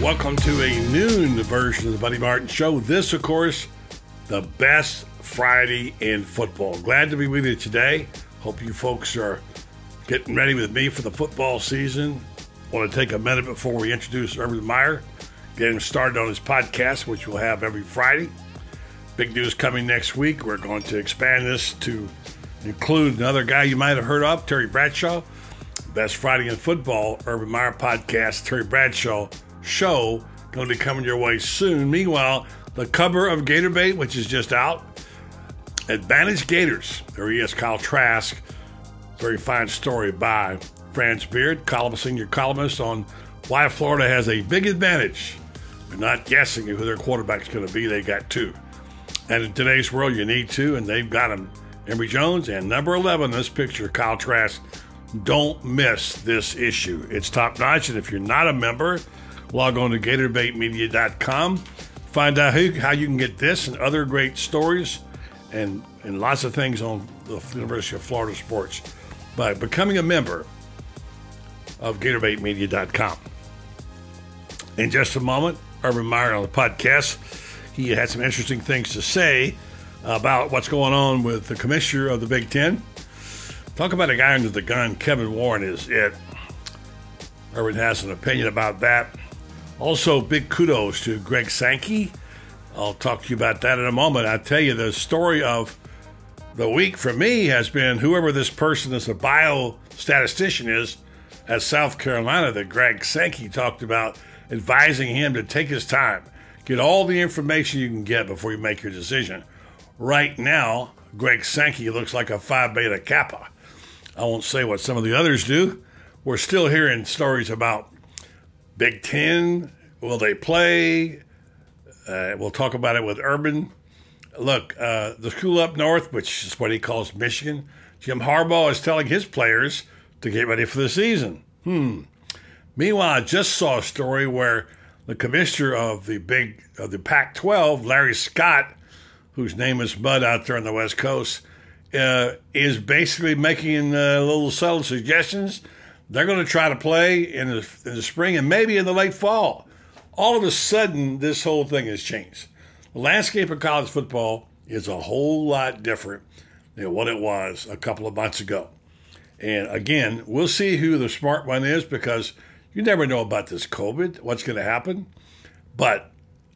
Welcome to a noon version of the Buddy Martin Show. This, of course, the best Friday in football. Glad to be with you today. Hope you folks are getting ready with me for the football season. Want to take a minute before we introduce Urban Meyer, get him started on his podcast, which we'll have every Friday. Big news coming next week. We're going to expand this to include another guy you might have heard of, Terry Bradshaw. Best Friday in football, Urban Meyer podcast, Terry Bradshaw show going to be coming your way soon. Meanwhile, the cover of Gator Bait, which is just out, Advantage Gators. There he is, Kyle Trask. Very fine story by Franz Beard, columnist, senior columnist on why Florida has a big advantage. They're not guessing who their quarterback's going to be. They got two. And in today's world, you need two, and they've got them. Emory Jones and number 11, this picture, Kyle Trask. Don't miss this issue. It's top notch, and if you're not a member, log on to GatorBaitMedia.com. Find out who, how you can get this and other great stories and, and lots of things on the University of Florida sports by becoming a member of GatorBaitMedia.com. In just a moment, Urban Meyer on the podcast. He had some interesting things to say about what's going on with the commissioner of the Big Ten. Talk about a guy under the gun. Kevin Warren is it. Urban has an opinion about that. Also, big kudos to Greg Sankey. I'll talk to you about that in a moment. I tell you, the story of the week for me has been whoever this person is, a biostatistician is at South Carolina that Greg Sankey talked about, advising him to take his time, get all the information you can get before you make your decision. Right now, Greg Sankey looks like a Phi Beta Kappa. I won't say what some of the others do. We're still hearing stories about Big Ten. Will they play? Uh, we'll talk about it with Urban. Look, uh, the school up north, which is what he calls Michigan, Jim Harbaugh is telling his players to get ready for the season. Hmm. Meanwhile, I just saw a story where the commissioner of the big of the Pac-12, Larry Scott, whose name is Bud out there on the West Coast, uh, is basically making uh, little subtle suggestions. They're going to try to play in the, in the spring and maybe in the late fall. All of a sudden, this whole thing has changed. The landscape of college football is a whole lot different than what it was a couple of months ago. And again, we'll see who the smart one is because you never know about this COVID, what's going to happen. But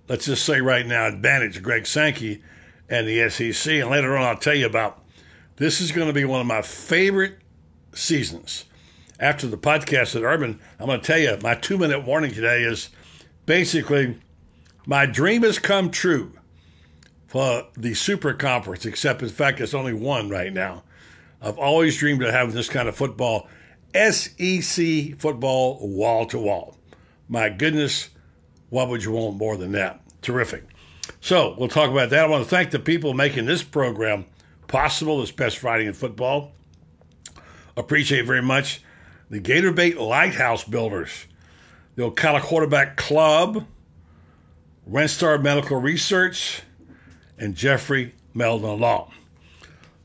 let's just say right now, advantage Greg Sankey and the SEC. And later on, I'll tell you about this is going to be one of my favorite seasons. After the podcast at Urban, I'm going to tell you my two minute warning today is basically my dream has come true for the Super Conference, except in fact, it's only one right now. I've always dreamed of having this kind of football, SEC football, wall to wall. My goodness, what would you want more than that? Terrific. So we'll talk about that. I want to thank the people making this program possible, this Best Friday in Football. Appreciate very much the Gator Bait Lighthouse Builders, the Ocala Quarterback Club, Renstar Medical Research, and Jeffrey Meldon Law.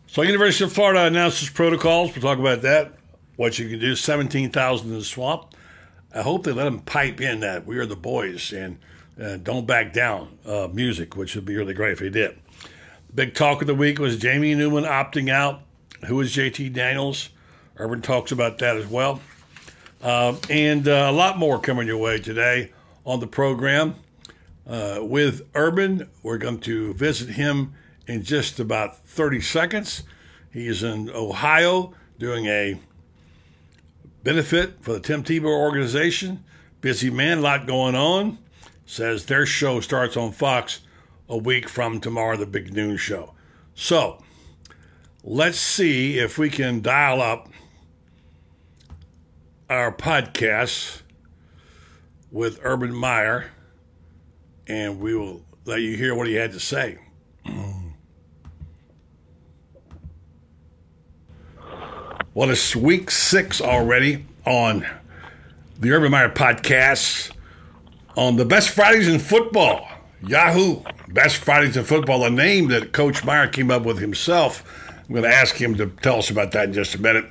So, University of Florida announces protocols. We'll talk about that. What you can do, 17,000 in the swamp. I hope they let them pipe in that We Are the Boys and uh, Don't Back Down uh, music, which would be really great if they did. Big talk of the week was Jamie Newman opting out. Who is JT Daniels? Urban talks about that as well. Uh, and uh, a lot more coming your way today on the program. Uh, with Urban, we're going to visit him in just about 30 seconds. He's in Ohio doing a benefit for the Tim Tebow organization. Busy man, a lot going on. Says their show starts on Fox a week from tomorrow, the big noon show. So let's see if we can dial up our podcast with Urban Meyer and we will let you hear what he had to say. Well, it's week six already on the Urban Meyer podcast on the best Fridays in football. Yahoo! Best Fridays in football, a name that Coach Meyer came up with himself. I'm going to ask him to tell us about that in just a minute.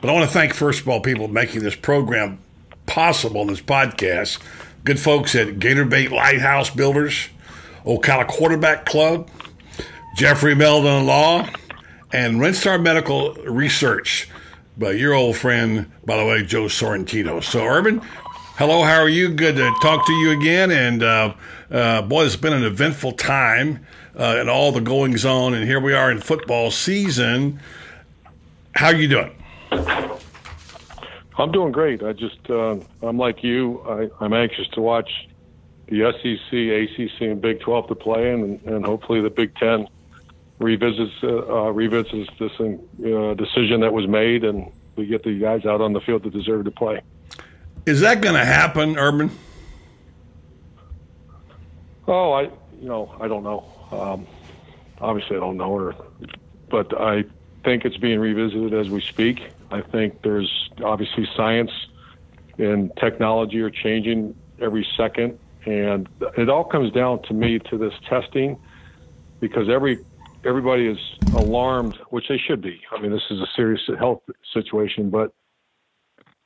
But I want to thank, first of all, people making this program possible, in this podcast. good folks at Gator Bait Lighthouse Builders, Ocala Quarterback Club, Jeffrey Meldon Law, and Renstar Medical Research by your old friend, by the way, Joe Sorrentino. So, Urban, hello, how are you? Good to talk to you again. And uh, uh, boy, it's been an eventful time uh, and all the goings on. And here we are in football season. How are you doing? I'm doing great. I just, uh, I'm like you. I, I'm anxious to watch the SEC, ACC, and Big 12 to play, and, and hopefully the Big 10 revisits uh, uh, revisits this uh, decision that was made, and we get the guys out on the field that deserve to play. Is that going to happen, Urban? Oh, I you know I don't know. Um, obviously, I don't know, her, but I think it's being revisited as we speak. I think there's obviously science and technology are changing every second, and it all comes down to me to this testing because every everybody is alarmed, which they should be. I mean, this is a serious health situation, but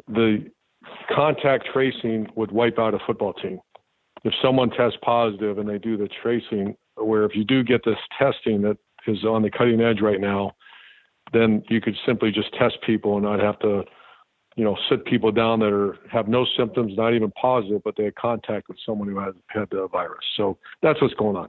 the contact tracing would wipe out a football team. If someone tests positive and they do the tracing, where if you do get this testing that is on the cutting edge right now, then you could simply just test people and not have to, you know, sit people down that are have no symptoms, not even positive, but they had contact with someone who had had the virus. So that's what's going on.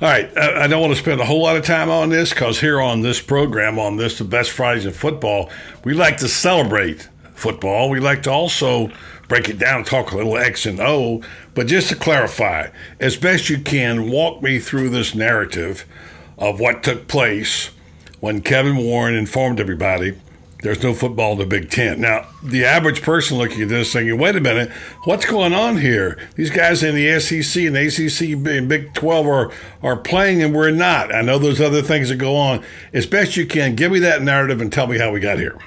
All right. I don't want to spend a whole lot of time on this because here on this program, on this, the best Fridays in football, we like to celebrate football. We like to also break it down, talk a little X and O. But just to clarify, as best you can, walk me through this narrative of what took place when Kevin Warren informed everybody there's no football in the Big Ten. Now, the average person looking at this thinking, wait a minute, what's going on here? These guys in the SEC and ACC and Big 12 are, are playing and we're not. I know there's other things that go on. As best you can, give me that narrative and tell me how we got here.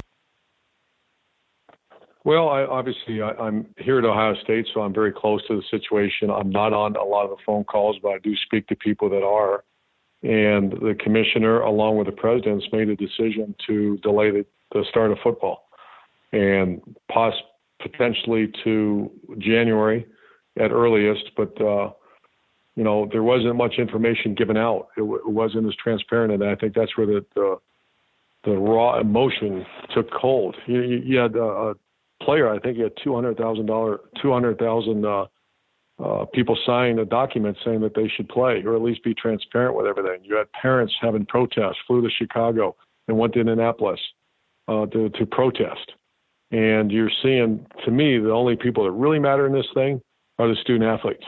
Well, I, obviously, I, am here at Ohio State, so I'm very close to the situation. I'm not on a lot of the phone calls, but I do speak to people that are. And the commissioner, along with the presidents, made a decision to delay the the start of football, and poss- potentially to January at earliest. But uh, you know, there wasn't much information given out. It, w- it wasn't as transparent, and I think that's where the the, the raw emotion took hold. You, you, had a player, I think, he had two hundred thousand dollar, two hundred thousand. Uh, uh, people sign a document saying that they should play or at least be transparent with everything. You had parents having protests, flew to Chicago and went to Indianapolis uh, to, to protest. And you're seeing, to me, the only people that really matter in this thing are the student athletes.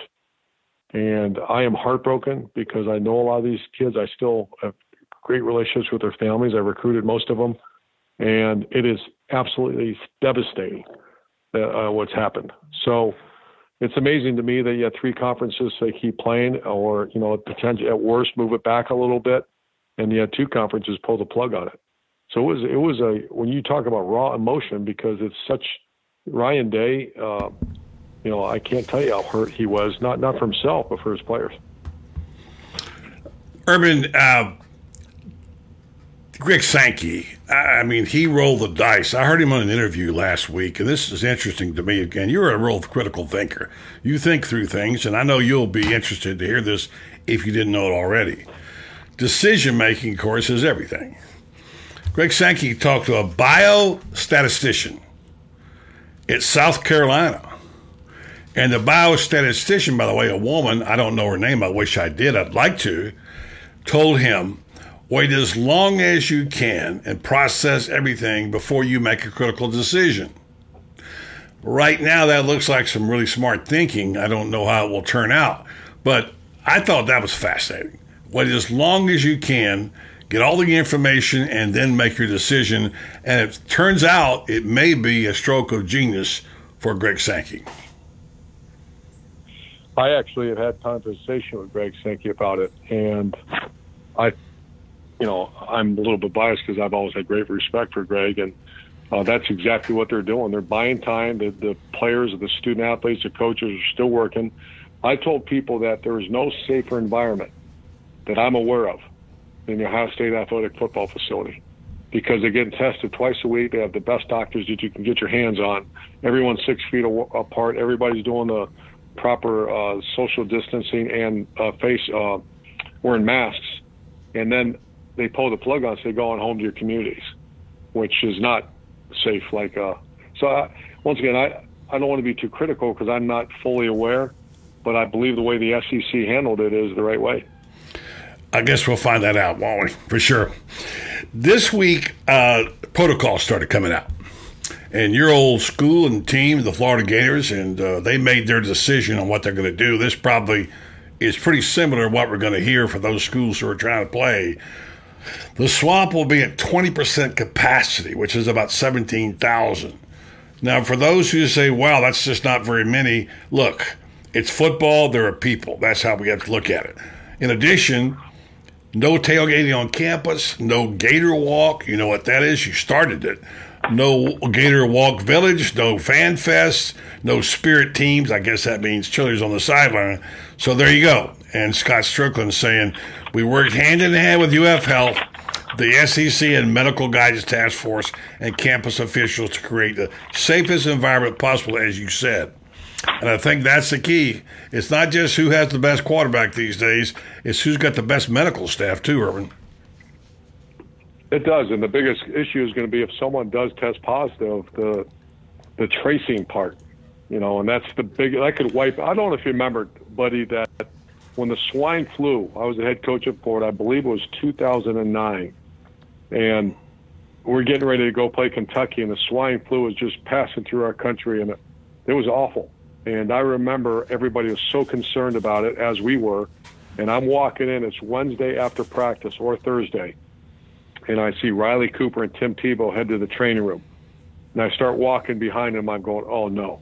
And I am heartbroken because I know a lot of these kids. I still have great relationships with their families. I recruited most of them. And it is absolutely devastating uh, what's happened. So it's amazing to me that you have three conferences they keep playing, or, you know, at worst move it back a little bit. And you had two conferences pull the plug on it. So it was it was a when you talk about raw emotion because it's such Ryan Day. Uh, you know, I can't tell you how hurt he was not not for himself but for his players. Urban, uh, Greg Sankey. I mean, he rolled the dice. I heard him on an interview last week, and this is interesting to me. Again, you're a real critical thinker. You think through things, and I know you'll be interested to hear this if you didn't know it already. Decision making, of course, is everything. Greg Sankey talked to a biostatistician in South Carolina. And the biostatistician, by the way, a woman, I don't know her name, I wish I did, I'd like to, told him, wait as long as you can and process everything before you make a critical decision. Right now, that looks like some really smart thinking. I don't know how it will turn out, but I thought that was fascinating. Wait as long as you can get all the information, and then make your decision. And it turns out it may be a stroke of genius for Greg Sankey. I actually have had conversation with Greg Sankey about it, and I, you know, I'm a little bit biased because I've always had great respect for Greg, and uh, that's exactly what they're doing. They're buying time. The, the players, the student athletes, the coaches are still working. I told people that there is no safer environment that I'm aware of in the Ohio State Athletic Football Facility because they're getting tested twice a week. They have the best doctors that you can get your hands on. Everyone's six feet apart. Everybody's doing the proper uh, social distancing and uh, face uh, wearing masks, and then they pull the plug on, say go on home to your communities, which is not safe. Like uh, so, I, once again, I I don't want to be too critical because I'm not fully aware, but I believe the way the SEC handled it is the right way. I guess we'll find that out, won't we? For sure. This week, uh, protocols started coming out. And your old school and team, the Florida Gators, and uh, they made their decision on what they're going to do. This probably is pretty similar to what we're going to hear for those schools who are trying to play. The swamp will be at 20% capacity, which is about 17,000. Now, for those who say, wow, that's just not very many, look, it's football, there are people. That's how we have to look at it. In addition, no tailgating on campus, no Gator Walk. You know what that is? You started it. No Gator Walk Village, no Fan Fest, no Spirit teams. I guess that means chillers on the sideline. So there you go. And Scott Stricklin saying, we worked hand in hand with UF Health, the SEC and Medical Guidance Task Force, and campus officials to create the safest environment possible, as you said. And I think that's the key. It's not just who has the best quarterback these days, it's who's got the best medical staff, too, Urban. It does. And the biggest issue is going to be if someone does test positive, the the tracing part, you know, and that's the big, that could wipe. I don't know if you remember, buddy, that when the swine flu, I was the head coach at Florida, I believe it was 2009. And we're getting ready to go play Kentucky, and the swine flu was just passing through our country, and it, it was awful. And I remember everybody was so concerned about it, as we were. And I'm walking in, it's Wednesday after practice or Thursday. And I see Riley Cooper and Tim Tebow head to the training room. And I start walking behind them. I'm going, oh no,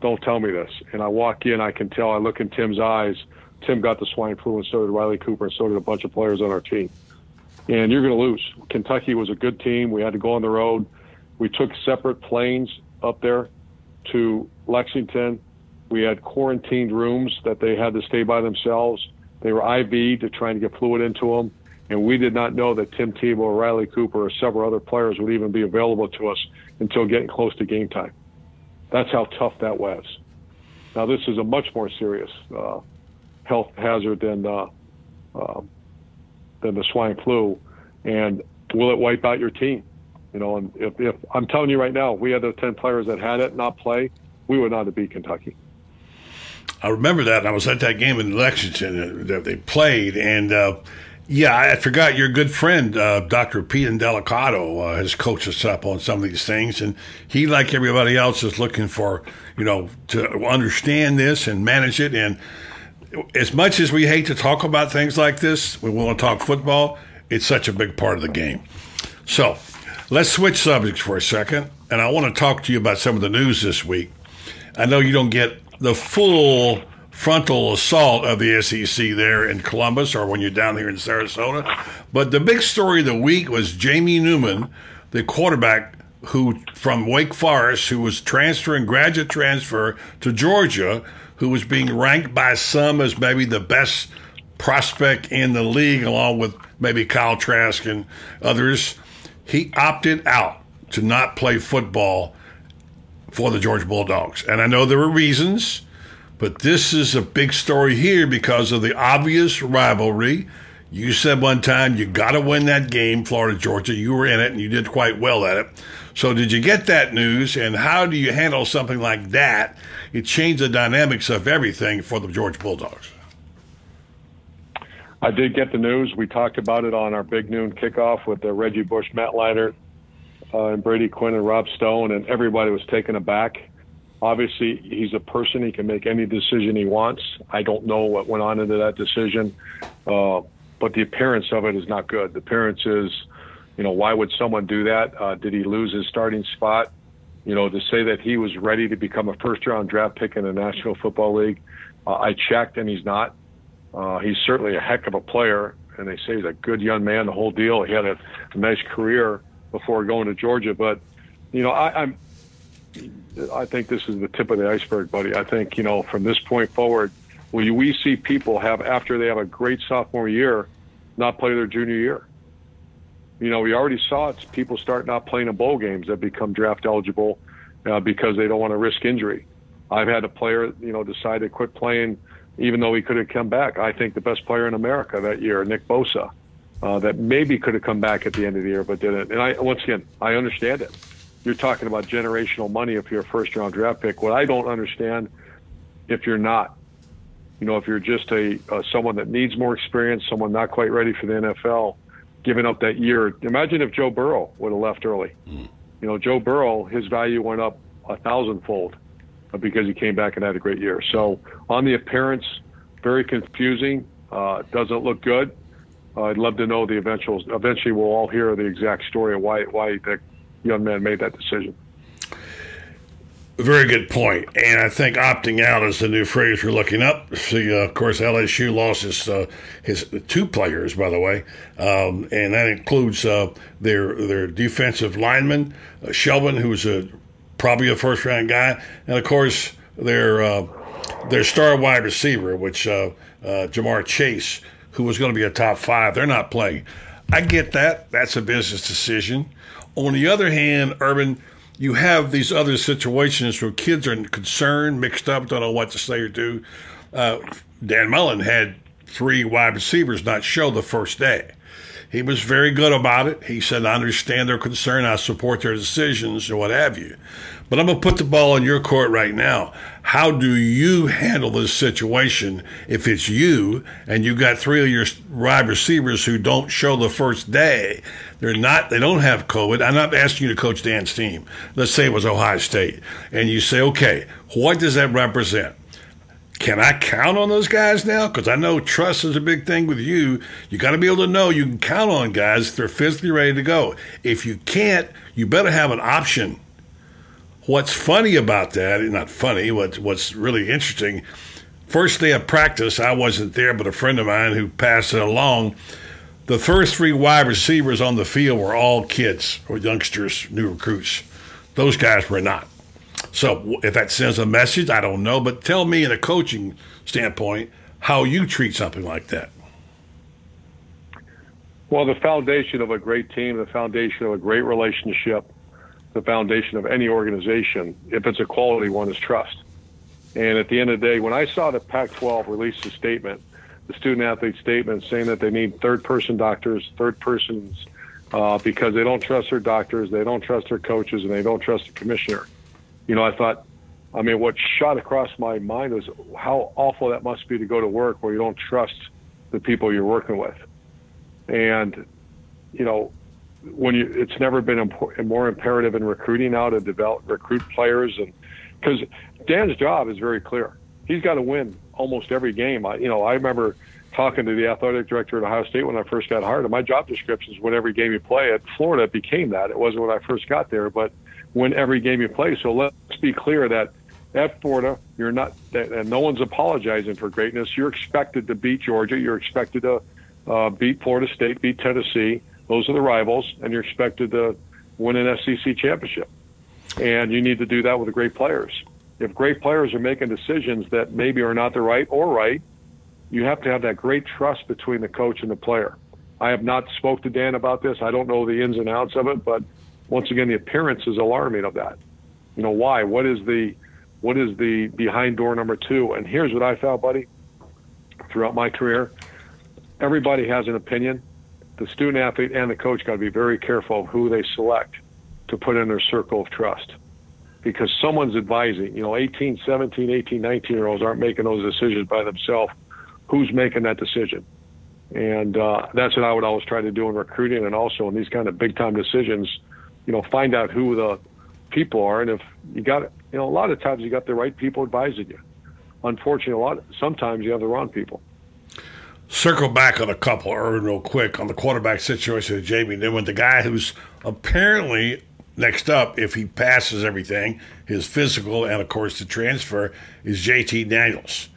don't tell me this. And I walk in, I can tell, I look in Tim's eyes. Tim got the swine flu, and so did Riley Cooper, and so did a bunch of players on our team. And you're going to lose. Kentucky was a good team. We had to go on the road. We took separate planes up there to Lexington. We had quarantined rooms that they had to stay by themselves. They were IV to try and get fluid into them. And we did not know that Tim Tebow, or Riley Cooper, or several other players would even be available to us until getting close to game time. That's how tough that was. Now, this is a much more serious uh, health hazard than uh, uh, than the swine flu. And will it wipe out your team? You know, and if, if I'm telling you right now, we had the 10 players that had it not play, we would not have beat Kentucky. I remember that. I was at that game in Lexington that they played, and uh, yeah, I forgot your good friend, uh, Dr. Pete Indelicato, uh, has coached us up on some of these things, and he, like everybody else, is looking for you know to understand this and manage it. And as much as we hate to talk about things like this, we want to talk football. It's such a big part of the game. So let's switch subjects for a second, and I want to talk to you about some of the news this week. I know you don't get the full frontal assault of the SEC there in Columbus or when you're down here in Sarasota. But the big story of the week was Jamie Newman, the quarterback who from Wake Forest, who was transferring graduate transfer to Georgia, who was being ranked by some as maybe the best prospect in the league, along with maybe Kyle Trask and others. He opted out to not play football for the Georgia Bulldogs. And I know there were reasons, but this is a big story here because of the obvious rivalry. You said one time you got to win that game, Florida Georgia. You were in it and you did quite well at it. So, did you get that news? And how do you handle something like that? It changed the dynamics of everything for the Georgia Bulldogs. I did get the news. We talked about it on our big noon kickoff with the Reggie Bush, Matt Leinart, uh, and Brady Quinn and Rob Stone, and everybody was taken aback. Obviously, he's a person; he can make any decision he wants. I don't know what went on into that decision, uh, but the appearance of it is not good. The appearance is, you know, why would someone do that? Uh, did he lose his starting spot? You know, to say that he was ready to become a first-round draft pick in the National Football League, uh, I checked, and he's not. Uh, he's certainly a heck of a player, and they say he's a good young man. The whole deal. He had a, a nice career before going to Georgia. But you know, I, I'm I think this is the tip of the iceberg, buddy. I think you know from this point forward, we we see people have after they have a great sophomore year, not play their junior year. You know, we already saw it. People start not playing in bowl games that become draft eligible uh, because they don't want to risk injury. I've had a player, you know, decide to quit playing, even though he could have come back. I think the best player in America that year, Nick Bosa, uh, that maybe could have come back at the end of the year but didn't. And I once again, I understand it. You're talking about generational money if you're a first round draft pick. What I don't understand, if you're not, you know, if you're just a uh, someone that needs more experience, someone not quite ready for the NFL, giving up that year. Imagine if Joe Burrow would have left early. Mm. You know, Joe Burrow, his value went up a thousandfold because he came back and had a great year. So on the appearance, very confusing. Uh, doesn't look good. Uh, I'd love to know the eventual. Eventually, we'll all hear the exact story of why why the young man made that decision. Very good point. And I think opting out is the new phrase we're looking up. See, uh, of course, LSU lost his, uh, his two players, by the way, um, and that includes uh, their their defensive lineman, uh, Shelvin, who's a probably a first round guy, and of course their uh, their star wide receiver, which uh, Ja'Marr Chase, who was going to be a top five. They're not playing. I get that. That's a business decision. On the other hand, Urban, you have these other situations where kids are concerned, mixed up, don't know what to say or do. Uh, Dan Mullen had three wide receivers not show the first day. He was very good about it. He said, I understand their concern. I support their decisions and what have you. But I'm going to put the ball in your court right now. How do you handle this situation if it's you and you got three of your wide receivers who don't show the first day? They're not, they don't have COVID. I'm not asking you to coach Dan's team. Let's say it was Ohio State. And you say, okay, what does that represent? Can I count on those guys now? Because I know trust is a big thing with you. You got to be able to know you can count on guys if they're physically ready to go. If you can't, you better have an option What's funny about that, not funny, what's, what's really interesting, first day of practice, I wasn't there, but a friend of mine who passed it along, the first three wide receivers on the field were all kids or youngsters, new recruits. Those guys were not. So if that sends a message, I don't know. But tell me, in a coaching standpoint, how you treat something like that. Well, the foundation of a great team, the foundation of a great relationship, the foundation of any organization, if it's a quality one, is trust. And at the end of the day, when I saw the Pac 12 release a statement, the student athlete statement saying that they need third person doctors, third persons, uh, because they don't trust their doctors, they don't trust their coaches, and they don't trust the commissioner. You know, I thought, I mean, what shot across my mind was how awful that must be to go to work where you don't trust the people you're working with. And, you know, when you it's never been impor- more imperative in recruiting now to develop recruit players and because Dan's job is very clear. He's got to win almost every game. I, you know, I remember talking to the athletic director at Ohio State when I first got hired. And my job description is win every game you play. At Florida, it became that. It wasn't when I first got there, but win every game you play. So let's be clear that at Florida, you're not, and no one's apologizing for greatness. You're expected to beat Georgia. You're expected to uh, beat Florida State, beat Tennessee. Those are the rivals, and you're expected to win an SEC championship. And you need to do that with great players. If great players are making decisions that maybe are not the right or right, you have to have that great trust between the coach and the player. I have not spoke to Dan about this. I don't know the ins and outs of it, but once again, the appearance is alarming of that. You know why? What is the what is the behind door number two? And here's what I found, buddy. Throughout my career, everybody has an opinion the student athlete and the coach got to be very careful of who they select to put in their circle of trust because someone's advising. You know, 18, 17, 18, 19 year olds aren't making those decisions by themselves. Who's making that decision? And uh, that's what I would always try to do in recruiting and also in these kind of big time decisions. You know, find out who the people are, and if you got, you know, a lot of times you got the right people advising you. Unfortunately, a lot sometimes you have the wrong people circle back on a couple, or real quick, on the quarterback situation with Jamie Newman, the guy who's apparently next up, if he passes everything, his physical and, of course, the transfer, is JT Daniels.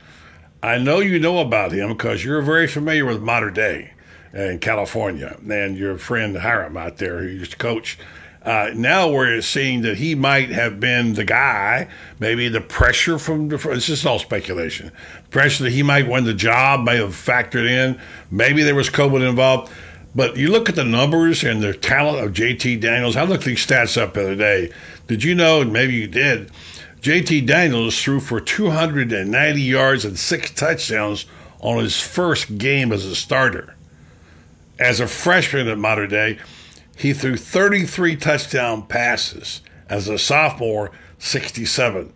I know you know about him because you're very familiar with Mater Dei in California, and your friend Hiram out there who used to coach uh, now we're seeing that he might have been the guy. Maybe the pressure from this is all speculation. Pressure that he might win the job may have factored in. Maybe there was COVID involved. But you look at the numbers and the talent of JT Daniels. I looked these stats up the other day. Did you know, and maybe you did, JT Daniels threw for 290 yards and six touchdowns on his first game as a starter. As a freshman at Mater Dei, he threw 33 touchdown passes. As a sophomore, 67.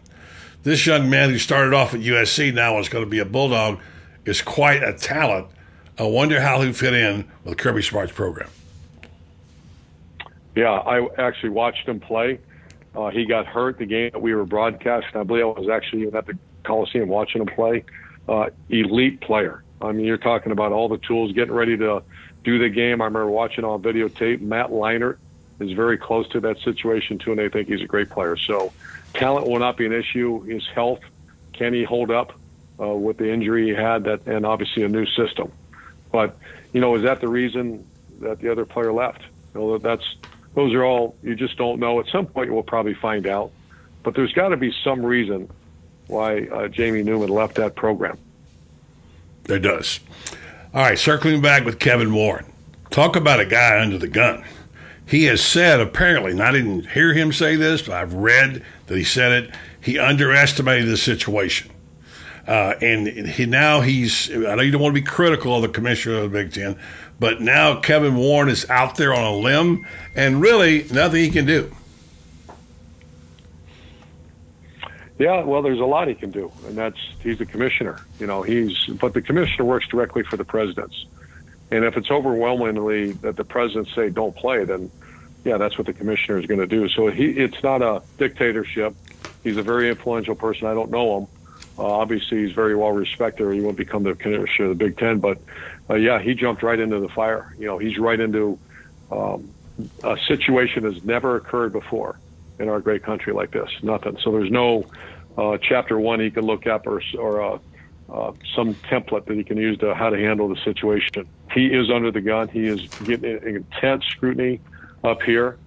This young man who started off at USC now is going to be a Bulldog is quite a talent. I wonder how he fit in with Kirby Smart's program. Yeah, I actually watched him play. Uh, he got hurt the game that we were broadcasting. I believe I was actually even at the Coliseum watching him play. Uh, elite player. I mean, you're talking about all the tools, getting ready to do the game. I remember watching on videotape. Matt Leinart is very close to that situation too, and they think he's a great player. So, talent will not be an issue. His health, can he hold up uh, with the injury he had? That and obviously a new system. But you know, is that the reason that the other player left? You know, that's those are all you just don't know. At some point, we'll probably find out. But there's got to be some reason why uh, Jamie Newman left that program. There does. All right, circling back with Kevin Warren. Talk about a guy under the gun. He has said, apparently, and I didn't hear him say this, but I've read that he said it, he underestimated the situation. Uh, and he now he's, I know you don't want to be critical of the commissioner of the Big Ten, but now Kevin Warren is out there on a limb and really nothing he can do. Yeah, well, there's a lot he can do, and that's he's the commissioner. You know, he's but the commissioner works directly for the presidents, and if it's overwhelmingly that the presidents say don't play, then yeah, that's what the commissioner is going to do. So he, it's not a dictatorship. He's a very influential person. I don't know him. Uh, obviously, he's very well respected, or he won't become the commissioner of the Big Ten. But uh, yeah, he jumped right into the fire. You know, he's right into um, a situation that's never occurred before in our great country like this. Nothing. So there's no uh, chapter one he can look up or or uh, uh, some template that he can use to how to handle the situation. He is under the gun. He is getting intense scrutiny up here.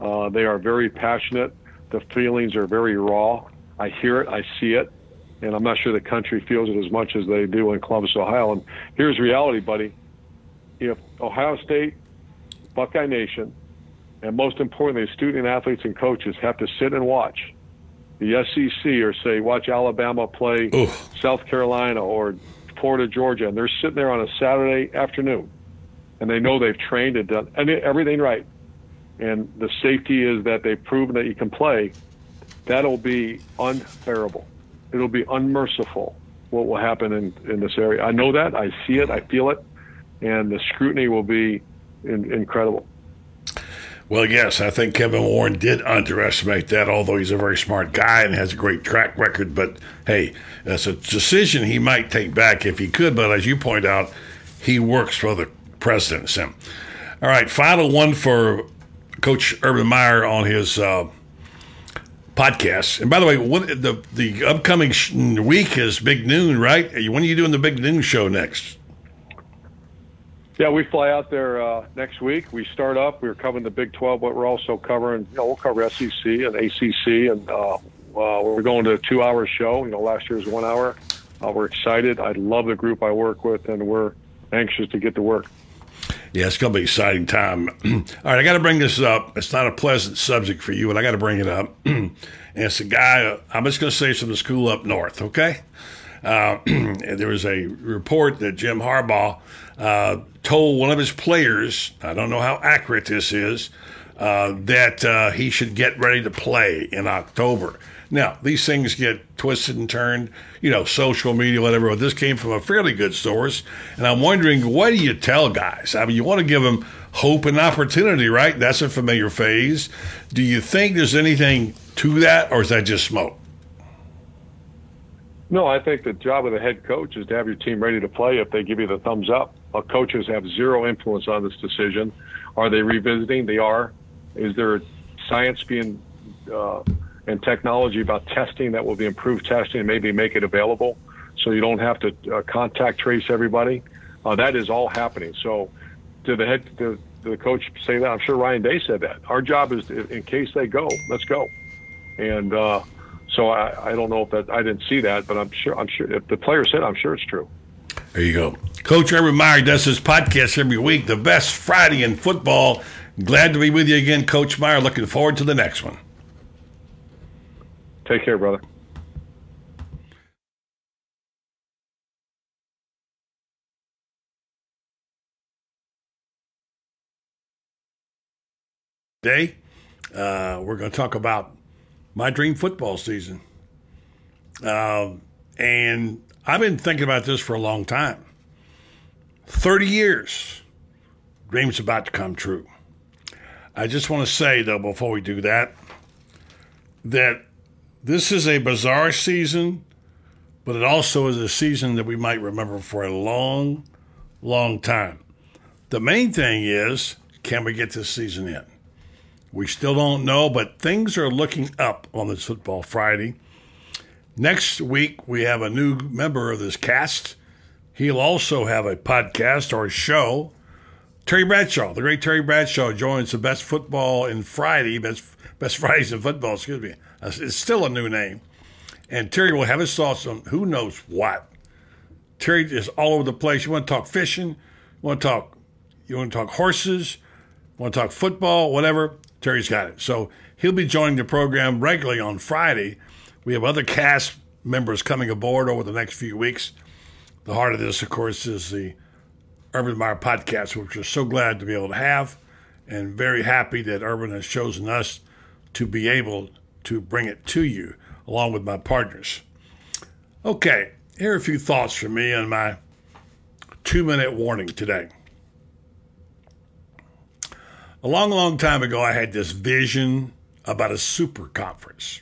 Uh, they are very passionate. The feelings are very raw. I hear it. I see it. And I'm not sure the country feels it as much as they do in Columbus, Ohio. And here's reality, buddy. If Ohio State, Buckeye Nation, and most importantly, student athletes and coaches have to sit and watch the SEC or say watch Alabama play Oof. South Carolina or Florida Georgia, and they're sitting there on a Saturday afternoon, and they know they've trained and done everything right, and the safety is that they've proven that you can play. That'll be unbearable. It'll be unmerciful. What will happen in, in this area? I know that. I see it. I feel it, and the scrutiny will be in, incredible. Well, yes, I think Kevin Warren did underestimate that, although he's a very smart guy and has a great track record. But hey, that's a decision he might take back if he could. But as you point out, he works for the president, Sim. All right, final one for Coach Urban Meyer on his uh, podcast. And by the way, what, the the upcoming week is Big Noon, right? When are you doing the Big Noon show next? Yeah, we fly out there uh, next week. We start up. We're covering the Big 12, but we're also covering, you know, we'll cover SEC and ACC, and uh, uh, we're going to a two-hour show. You know, last year was one hour. Uh, we're excited. I love the group I work with, and we're anxious to get to work. Yeah, it's going to be exciting time. All right, I got to bring this up. It's not a pleasant subject for you, but I got to bring it up. and it's a guy, I'm just going to say it's from the school up north, okay? Uh, there was a report that Jim Harbaugh uh, told one of his players, I don't know how accurate this is, uh, that uh, he should get ready to play in October. Now, these things get twisted and turned, you know, social media, whatever. But this came from a fairly good source. And I'm wondering, what do you tell guys? I mean, you want to give them hope and opportunity, right? That's a familiar phase. Do you think there's anything to that, or is that just smoke? No, I think the job of the head coach is to have your team ready to play if they give you the thumbs up. Uh, coaches have zero influence on this decision. Are they revisiting? They are. Is there science being uh, and technology about testing that will be improved testing and maybe make it available so you don't have to uh, contact trace everybody? Uh, that is all happening. So, did the head, did the coach say that? I'm sure Ryan Day said that. Our job is, to, in case they go, let's go. And uh, so I, I don't know if that I didn't see that, but I'm sure I'm sure if the player said, I'm sure it's true. There you go. Coach Urban Meyer does his podcast every week, the best Friday in football. Glad to be with you again, Coach Meyer. Looking forward to the next one. Take care, brother. Day, uh, we're going to talk about my dream football season. Um, and I've been thinking about this for a long time. 30 years, dreams about to come true. I just want to say, though, before we do that, that this is a bizarre season, but it also is a season that we might remember for a long, long time. The main thing is can we get this season in? We still don't know, but things are looking up on this Football Friday. Next week, we have a new member of this cast. He'll also have a podcast or a show Terry Bradshaw, the great Terry Bradshaw, joins the best football in Friday, best best Fridays in football. Excuse me, it's still a new name, and Terry will have his thoughts on who knows what. Terry is all over the place. You want to talk fishing? You want to talk? You want to talk horses? You want to talk football? Whatever. Terry's got it. So he'll be joining the program regularly on Friday. We have other cast members coming aboard over the next few weeks. The heart of this, of course, is the Urban Meyer podcast, which we're so glad to be able to have, and very happy that Urban has chosen us to be able to bring it to you along with my partners. Okay, here are a few thoughts from me on my two minute warning today. A long, long time ago, I had this vision about a super conference.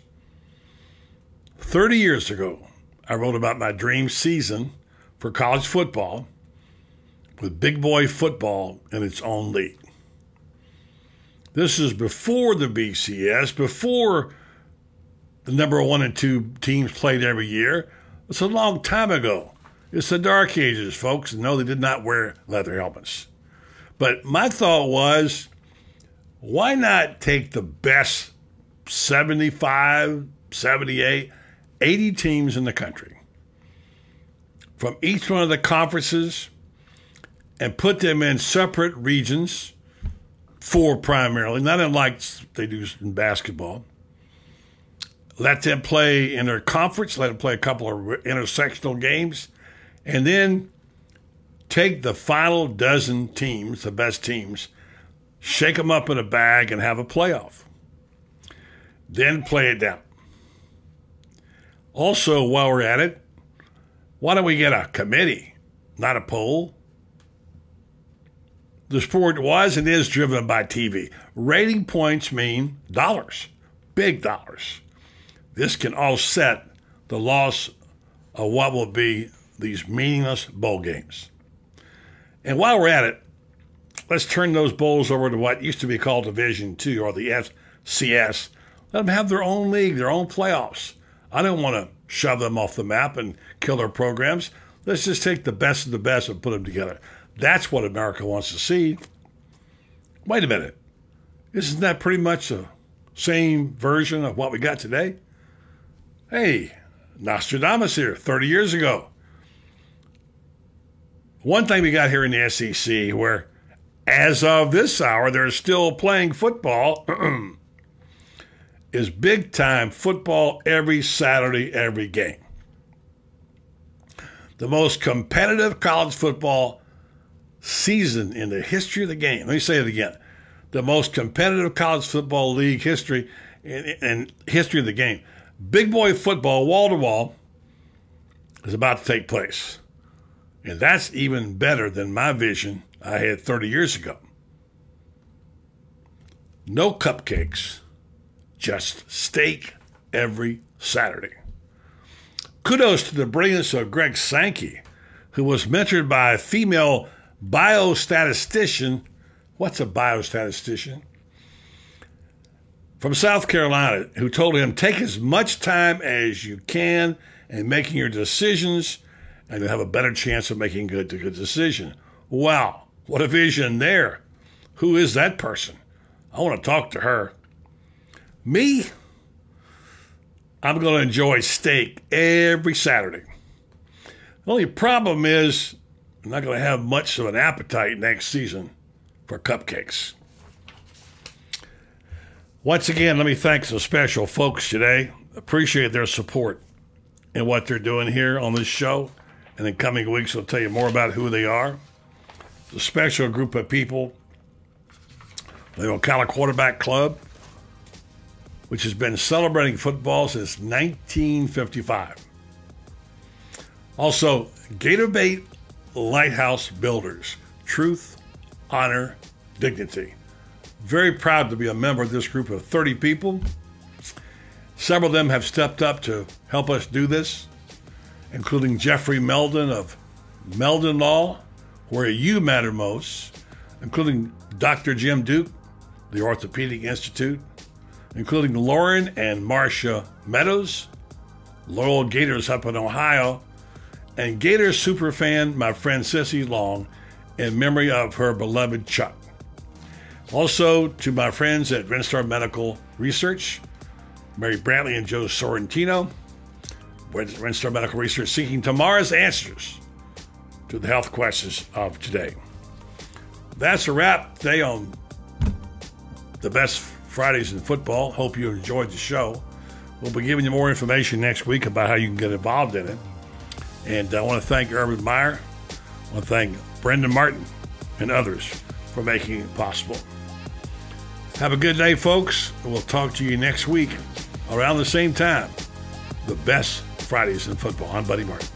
30 years ago, I wrote about my dream season for college football with big boy football in its own league. This is before the BCS, before the number one and two teams played every year. It's a long time ago. It's the dark ages, folks. No, they did not wear leather helmets. But my thought was why not take the best 75, 78, 80 teams in the country from each one of the conferences and put them in separate regions, four primarily, not unlike they do in basketball. Let them play in their conference, let them play a couple of intersectional games, and then take the final dozen teams, the best teams, shake them up in a bag and have a playoff. Then play it down. Also, while we're at it, why don't we get a committee, not a poll? The sport was and is driven by TV. Rating points mean dollars, big dollars. This can offset the loss of what will be these meaningless bowl games. And while we're at it, let's turn those bowls over to what used to be called Division Two or the FCS. Let them have their own league, their own playoffs. I don't want to shove them off the map and kill their programs. Let's just take the best of the best and put them together. That's what America wants to see. Wait a minute. Isn't that pretty much the same version of what we got today? Hey, Nostradamus here, 30 years ago. One thing we got here in the SEC where, as of this hour, they're still playing football, is big time football every Saturday, every game. The most competitive college football season in the history of the game. Let me say it again. The most competitive college football league history in and history of the game. Big boy football, wall to wall, is about to take place. And that's even better than my vision I had 30 years ago. No cupcakes, just steak every Saturday. Kudos to the brilliance of Greg Sankey, who was mentored by a female biostatistician. What's a biostatistician? From South Carolina, who told him, take as much time as you can in making your decisions, and you'll have a better chance of making good good decision. Wow, what a vision there. Who is that person? I want to talk to her. Me? I'm going to enjoy steak every Saturday. The only problem is I'm not going to have much of an appetite next season for cupcakes. Once again, let me thank some special folks today. appreciate their support and what they're doing here on this show. And in coming weeks, I'll tell you more about who they are. A special group of people. The Ocala Quarterback Club, which has been celebrating football since 1955. Also, Gator Bait Lighthouse Builders, Truth, Honor, Dignity. Very proud to be a member of this group of 30 people. Several of them have stepped up to help us do this, including Jeffrey Meldon of Meldon Law, where you matter most, including Dr. Jim Duke, the Orthopedic Institute, including Lauren and Marcia Meadows, Loyal Gators up in Ohio, and Gator superfan, my friend Sissy Long, in memory of her beloved Chuck. Also, to my friends at Renstar Medical Research, Mary Brantley and Joe Sorrentino, Renstar Medical Research seeking tomorrow's answers to the health questions of today. That's a wrap today on the best Fridays in football. Hope you enjoyed the show. We'll be giving you more information next week about how you can get involved in it. And I want to thank Urban Meyer. I want to thank Brendan Martin and others for making it possible. Have a good day, folks. We'll talk to you next week around the same time. The best Fridays in football. I'm Buddy Martin.